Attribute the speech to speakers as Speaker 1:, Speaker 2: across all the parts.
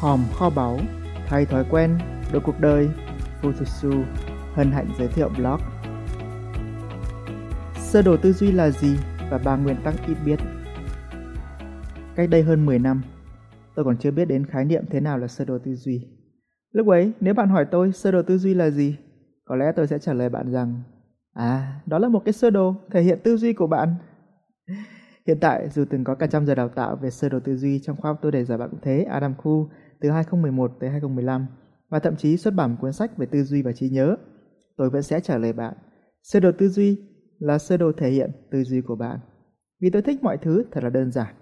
Speaker 1: hòm kho báu, thay thói quen, đổi cuộc đời, Futusu hân hạnh giới thiệu blog. Sơ đồ tư duy là gì và ba nguyên tắc ít biết. Cách đây hơn 10 năm, tôi còn chưa biết đến khái niệm thế nào là sơ đồ tư duy. Lúc ấy, nếu bạn hỏi tôi sơ đồ tư duy là gì, có lẽ tôi sẽ trả lời bạn rằng À, đó là một cái sơ đồ thể hiện tư duy của bạn. Hiện tại, dù từng có cả trăm giờ đào tạo về sơ đồ tư duy trong khoa học tôi đề giải bạn cũng thế, Adam Khu từ 2011 tới 2015 và thậm chí xuất bản cuốn sách về tư duy và trí nhớ, tôi vẫn sẽ trả lời bạn. Sơ đồ tư duy là sơ đồ thể hiện tư duy của bạn. Vì tôi thích mọi thứ thật là đơn giản.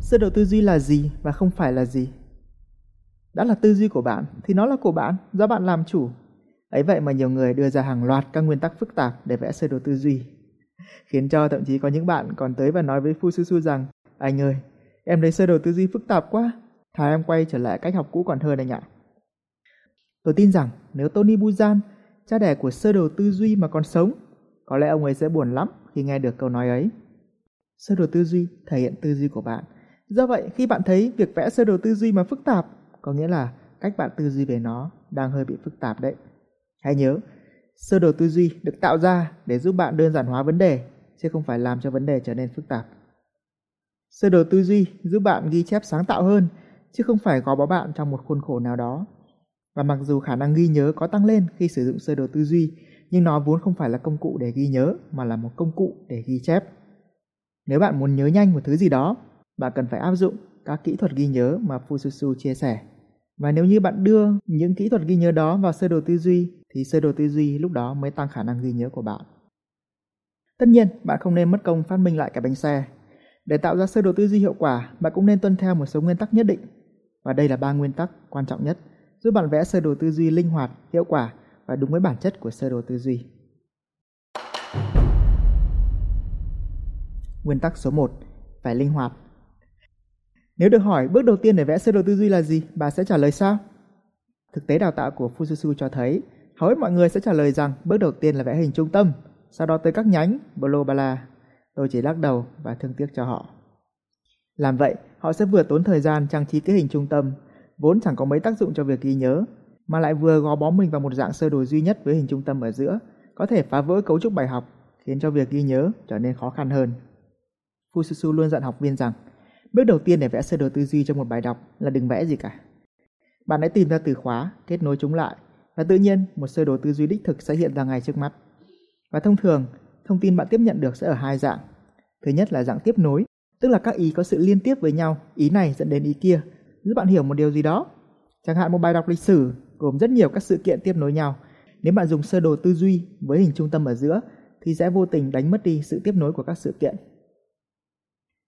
Speaker 1: Sơ đồ tư duy là gì và không phải là gì? Đã là tư duy của bạn thì nó là của bạn, do bạn làm chủ. Ấy vậy mà nhiều người đưa ra hàng loạt các nguyên tắc phức tạp để vẽ sơ đồ tư duy. Khiến cho thậm chí có những bạn còn tới và nói với Fususu rằng Anh ơi, em lấy sơ đồ tư duy phức tạp quá, thà em quay trở lại cách học cũ còn hơn anh ạ. Tôi tin rằng nếu Tony Buzan, cha đẻ của sơ đồ tư duy mà còn sống, có lẽ ông ấy sẽ buồn lắm khi nghe được câu nói ấy. Sơ đồ tư duy thể hiện tư duy của bạn. Do vậy, khi bạn thấy việc vẽ sơ đồ tư duy mà phức tạp, có nghĩa là cách bạn tư duy về nó đang hơi bị phức tạp đấy. Hãy nhớ, sơ đồ tư duy được tạo ra để giúp bạn đơn giản hóa vấn đề, chứ không phải làm cho vấn đề trở nên phức tạp. Sơ đồ tư duy giúp bạn ghi chép sáng tạo hơn, chứ không phải gò bó bạn trong một khuôn khổ nào đó. Và mặc dù khả năng ghi nhớ có tăng lên khi sử dụng sơ đồ tư duy, nhưng nó vốn không phải là công cụ để ghi nhớ mà là một công cụ để ghi chép. Nếu bạn muốn nhớ nhanh một thứ gì đó, bạn cần phải áp dụng các kỹ thuật ghi nhớ mà Fususu chia sẻ. Và nếu như bạn đưa những kỹ thuật ghi nhớ đó vào sơ đồ tư duy thì sơ đồ tư duy lúc đó mới tăng khả năng ghi nhớ của bạn. Tất nhiên, bạn không nên mất công phát minh lại cái bánh xe. Để tạo ra sơ đồ tư duy hiệu quả, bạn cũng nên tuân theo một số nguyên tắc nhất định. Và đây là ba nguyên tắc quan trọng nhất, giúp bạn vẽ sơ đồ tư duy linh hoạt, hiệu quả và đúng với bản chất của sơ đồ tư duy. Nguyên tắc số 1, phải linh hoạt. Nếu được hỏi bước đầu tiên để vẽ sơ đồ tư duy là gì, bà sẽ trả lời sao? Thực tế đào tạo của Fususu cho thấy hầu hết mọi người sẽ trả lời rằng bước đầu tiên là vẽ hình trung tâm, sau đó tới các nhánh, bla bla. Tôi chỉ lắc đầu và thương tiếc cho họ. Làm vậy, họ sẽ vừa tốn thời gian trang trí cái hình trung tâm, vốn chẳng có mấy tác dụng cho việc ghi nhớ, mà lại vừa gò bó mình vào một dạng sơ đồ duy nhất với hình trung tâm ở giữa, có thể phá vỡ cấu trúc bài học, khiến cho việc ghi nhớ trở nên khó khăn hơn. Fususu luôn dặn học viên rằng, bước đầu tiên để vẽ sơ đồ tư duy trong một bài đọc là đừng vẽ gì cả. Bạn hãy tìm ra từ khóa, kết nối chúng lại và tự nhiên một sơ đồ tư duy đích thực sẽ hiện ra ngay trước mắt. Và thông thường, thông tin bạn tiếp nhận được sẽ ở hai dạng. Thứ nhất là dạng tiếp nối, tức là các ý có sự liên tiếp với nhau, ý này dẫn đến ý kia, giúp bạn hiểu một điều gì đó. Chẳng hạn một bài đọc lịch sử gồm rất nhiều các sự kiện tiếp nối nhau. Nếu bạn dùng sơ đồ tư duy với hình trung tâm ở giữa thì sẽ vô tình đánh mất đi sự tiếp nối của các sự kiện.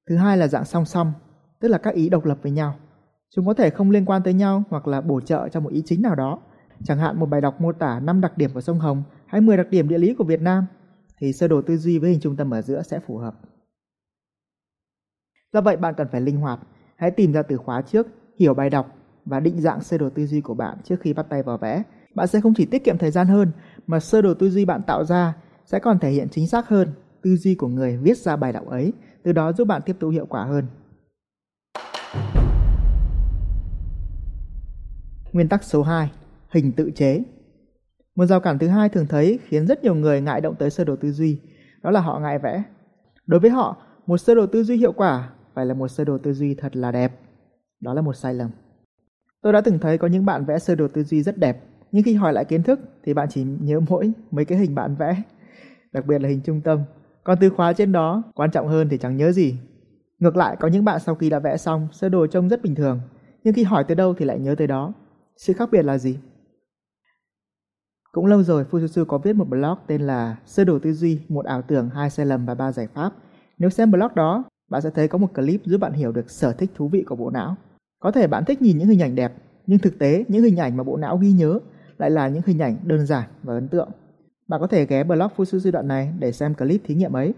Speaker 1: Thứ hai là dạng song song, tức là các ý độc lập với nhau. Chúng có thể không liên quan tới nhau hoặc là bổ trợ cho một ý chính nào đó. Chẳng hạn một bài đọc mô tả 5 đặc điểm của sông Hồng hay 10 đặc điểm địa lý của Việt Nam thì sơ đồ tư duy với hình trung tâm ở giữa sẽ phù hợp. Do vậy bạn cần phải linh hoạt, hãy tìm ra từ khóa trước, hiểu bài đọc và định dạng sơ đồ tư duy của bạn trước khi bắt tay vào vẽ. Bạn sẽ không chỉ tiết kiệm thời gian hơn mà sơ đồ tư duy bạn tạo ra sẽ còn thể hiện chính xác hơn tư duy của người viết ra bài đọc ấy, từ đó giúp bạn tiếp thu hiệu quả hơn. Nguyên tắc số 2, hình tự chế. Một rào cản thứ hai thường thấy khiến rất nhiều người ngại động tới sơ đồ tư duy, đó là họ ngại vẽ. Đối với họ, một sơ đồ tư duy hiệu quả phải là một sơ đồ tư duy thật là đẹp. Đó là một sai lầm. Tôi đã từng thấy có những bạn vẽ sơ đồ tư duy rất đẹp, nhưng khi hỏi lại kiến thức thì bạn chỉ nhớ mỗi mấy cái hình bạn vẽ, đặc biệt là hình trung tâm. Còn từ khóa trên đó, quan trọng hơn thì chẳng nhớ gì. Ngược lại, có những bạn sau khi đã vẽ xong, sơ đồ trông rất bình thường, nhưng khi hỏi tới đâu thì lại nhớ tới đó. Sự khác biệt là gì? Cũng lâu rồi Fujitsu có viết một blog tên là Sơ đồ tư duy, một ảo tưởng, hai sai lầm và ba giải pháp. Nếu xem blog đó, bạn sẽ thấy có một clip giúp bạn hiểu được sở thích thú vị của bộ não. Có thể bạn thích nhìn những hình ảnh đẹp, nhưng thực tế những hình ảnh mà bộ não ghi nhớ lại là những hình ảnh đơn giản và ấn tượng. Bạn có thể ghé blog Fujitsu đoạn này để xem clip thí nghiệm ấy.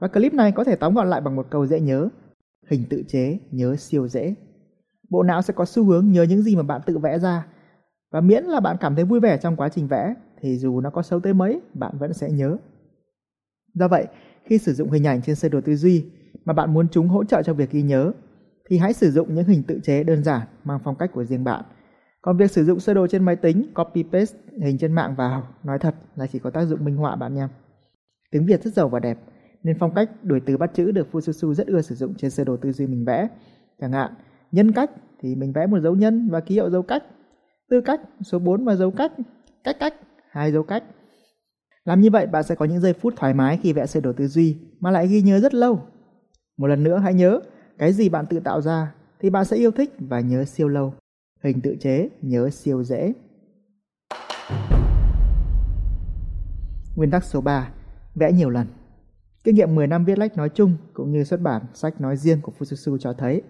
Speaker 1: Và clip này có thể tóm gọn lại bằng một câu dễ nhớ. Hình tự chế, nhớ siêu dễ. Bộ não sẽ có xu hướng nhớ những gì mà bạn tự vẽ ra. Và miễn là bạn cảm thấy vui vẻ trong quá trình vẽ, thì dù nó có xấu tới mấy, bạn vẫn sẽ nhớ. Do vậy, khi sử dụng hình ảnh trên sơ đồ tư duy mà bạn muốn chúng hỗ trợ cho việc ghi nhớ, thì hãy sử dụng những hình tự chế đơn giản mang phong cách của riêng bạn. Còn việc sử dụng sơ đồ trên máy tính, copy paste hình trên mạng vào, nói thật là chỉ có tác dụng minh họa bạn nha. Tiếng Việt rất giàu và đẹp, nên phong cách đổi từ bắt chữ được Fususu rất ưa sử dụng trên sơ đồ tư duy mình vẽ. Chẳng hạn, nhân cách thì mình vẽ một dấu nhân và ký hiệu dấu cách. Tư cách, số 4 và dấu cách, cách cách, hai dấu cách. Làm như vậy bạn sẽ có những giây phút thoải mái khi vẽ sơ đồ tư duy mà lại ghi nhớ rất lâu. Một lần nữa hãy nhớ, cái gì bạn tự tạo ra thì bạn sẽ yêu thích và nhớ siêu lâu. Hình tự chế nhớ siêu dễ. Nguyên tắc số 3. Vẽ nhiều lần. Kinh nghiệm 10 năm viết lách nói chung cũng như xuất bản sách nói riêng của Fususu cho thấy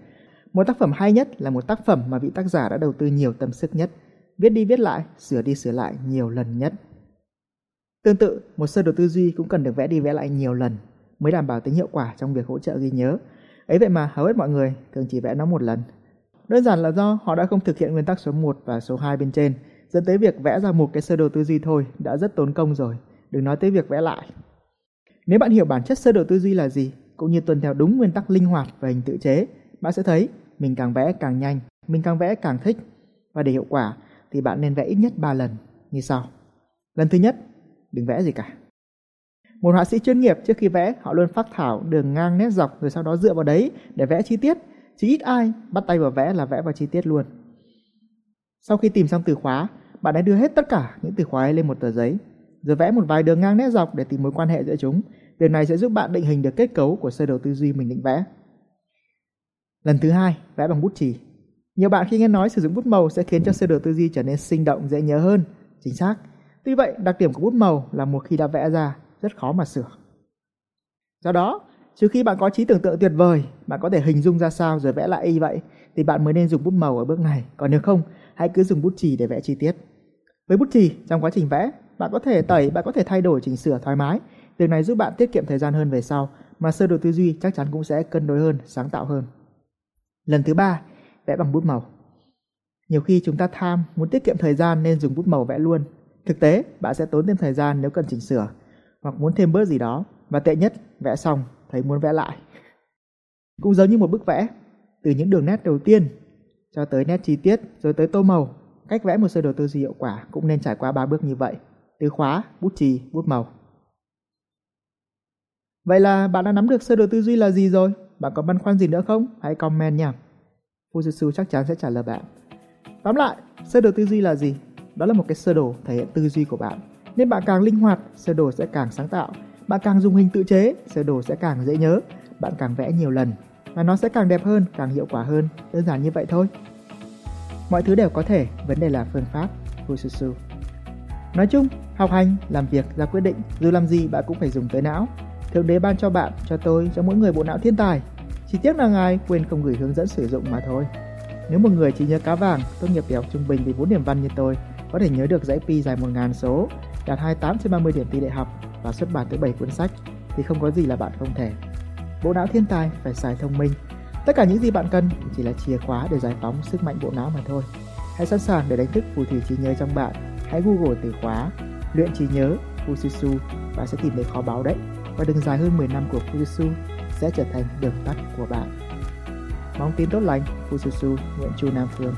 Speaker 1: một tác phẩm hay nhất là một tác phẩm mà vị tác giả đã đầu tư nhiều tâm sức nhất, viết đi viết lại, sửa đi sửa lại nhiều lần nhất. Tương tự, một sơ đồ tư duy cũng cần được vẽ đi vẽ lại nhiều lần mới đảm bảo tính hiệu quả trong việc hỗ trợ ghi nhớ. Ấy vậy mà hầu hết mọi người thường chỉ vẽ nó một lần. Đơn giản là do họ đã không thực hiện nguyên tắc số 1 và số 2 bên trên, dẫn tới việc vẽ ra một cái sơ đồ tư duy thôi đã rất tốn công rồi, đừng nói tới việc vẽ lại. Nếu bạn hiểu bản chất sơ đồ tư duy là gì, cũng như tuân theo đúng nguyên tắc linh hoạt và hình tự chế, bạn sẽ thấy mình càng vẽ càng nhanh, mình càng vẽ càng thích. Và để hiệu quả thì bạn nên vẽ ít nhất 3 lần như sau. Lần thứ nhất, đừng vẽ gì cả. Một họa sĩ chuyên nghiệp trước khi vẽ, họ luôn phác thảo đường ngang nét dọc rồi sau đó dựa vào đấy để vẽ chi tiết. Chỉ ít ai bắt tay vào vẽ là vẽ vào chi tiết luôn. Sau khi tìm xong từ khóa, bạn hãy đưa hết tất cả những từ khóa ấy lên một tờ giấy, rồi vẽ một vài đường ngang nét dọc để tìm mối quan hệ giữa chúng. điều này sẽ giúp bạn định hình được kết cấu của sơ đồ tư duy mình định vẽ. Lần thứ hai, vẽ bằng bút chì. Nhiều bạn khi nghe nói sử dụng bút màu sẽ khiến cho sơ đồ tư duy trở nên sinh động, dễ nhớ hơn. Chính xác. Tuy vậy, đặc điểm của bút màu là một khi đã vẽ ra, rất khó mà sửa. Do đó, trừ khi bạn có trí tưởng tượng tuyệt vời, bạn có thể hình dung ra sao rồi vẽ lại y vậy, thì bạn mới nên dùng bút màu ở bước này. Còn nếu không, hãy cứ dùng bút chì để vẽ chi tiết. Với bút chì, trong quá trình vẽ, bạn có thể tẩy, bạn có thể thay đổi chỉnh sửa thoải mái. Điều này giúp bạn tiết kiệm thời gian hơn về sau, mà sơ đồ tư duy chắc chắn cũng sẽ cân đối hơn, sáng tạo hơn. Lần thứ ba, vẽ bằng bút màu. Nhiều khi chúng ta tham, muốn tiết kiệm thời gian nên dùng bút màu vẽ luôn. Thực tế, bạn sẽ tốn thêm thời gian nếu cần chỉnh sửa, hoặc muốn thêm bớt gì đó, và tệ nhất, vẽ xong, thấy muốn vẽ lại. Cũng giống như một bức vẽ, từ những đường nét đầu tiên cho tới nét chi tiết rồi tới tô màu, cách vẽ một sơ đồ tư duy hiệu quả cũng nên trải qua ba bước như vậy, từ khóa, bút chì, bút màu. Vậy là bạn đã nắm được sơ đồ tư duy là gì rồi? Bạn có băn khoăn gì nữa không? Hãy comment nha. Fujitsu chắc chắn sẽ trả lời bạn. Tóm lại, sơ đồ tư duy là gì? Đó là một cái sơ đồ thể hiện tư duy của bạn. Nên bạn càng linh hoạt, sơ đồ sẽ càng sáng tạo. Bạn càng dùng hình tự chế, sơ đồ sẽ càng dễ nhớ. Bạn càng vẽ nhiều lần, và nó sẽ càng đẹp hơn, càng hiệu quả hơn. Đơn giản như vậy thôi. Mọi thứ đều có thể, vấn đề là phương pháp. Fujitsu. Nói chung, học hành, làm việc, ra quyết định, dù làm gì bạn cũng phải dùng tới não. Thượng đế ban cho bạn, cho tôi, cho mỗi người bộ não thiên tài. Chỉ tiếc là ngài quên không gửi hướng dẫn sử dụng mà thôi. Nếu một người chỉ nhớ cá vàng, tốt nghiệp đại học trung bình vì 4 điểm văn như tôi, có thể nhớ được dãy pi dài 1000 số, đạt 28 trên 30 điểm thi đại học và xuất bản tới 7 cuốn sách thì không có gì là bạn không thể. Bộ não thiên tài phải xài thông minh. Tất cả những gì bạn cần chỉ là chìa khóa để giải phóng sức mạnh bộ não mà thôi. Hãy sẵn sàng để đánh thức phù thủy trí nhớ trong bạn. Hãy Google từ khóa luyện trí nhớ Fujitsu và sẽ tìm thấy kho báu đấy và đường dài hơn 10 năm của Fujitsu sẽ trở thành đường tắt của bạn. Mong tin tốt lành, Fususu Nguyễn Chu Nam Phương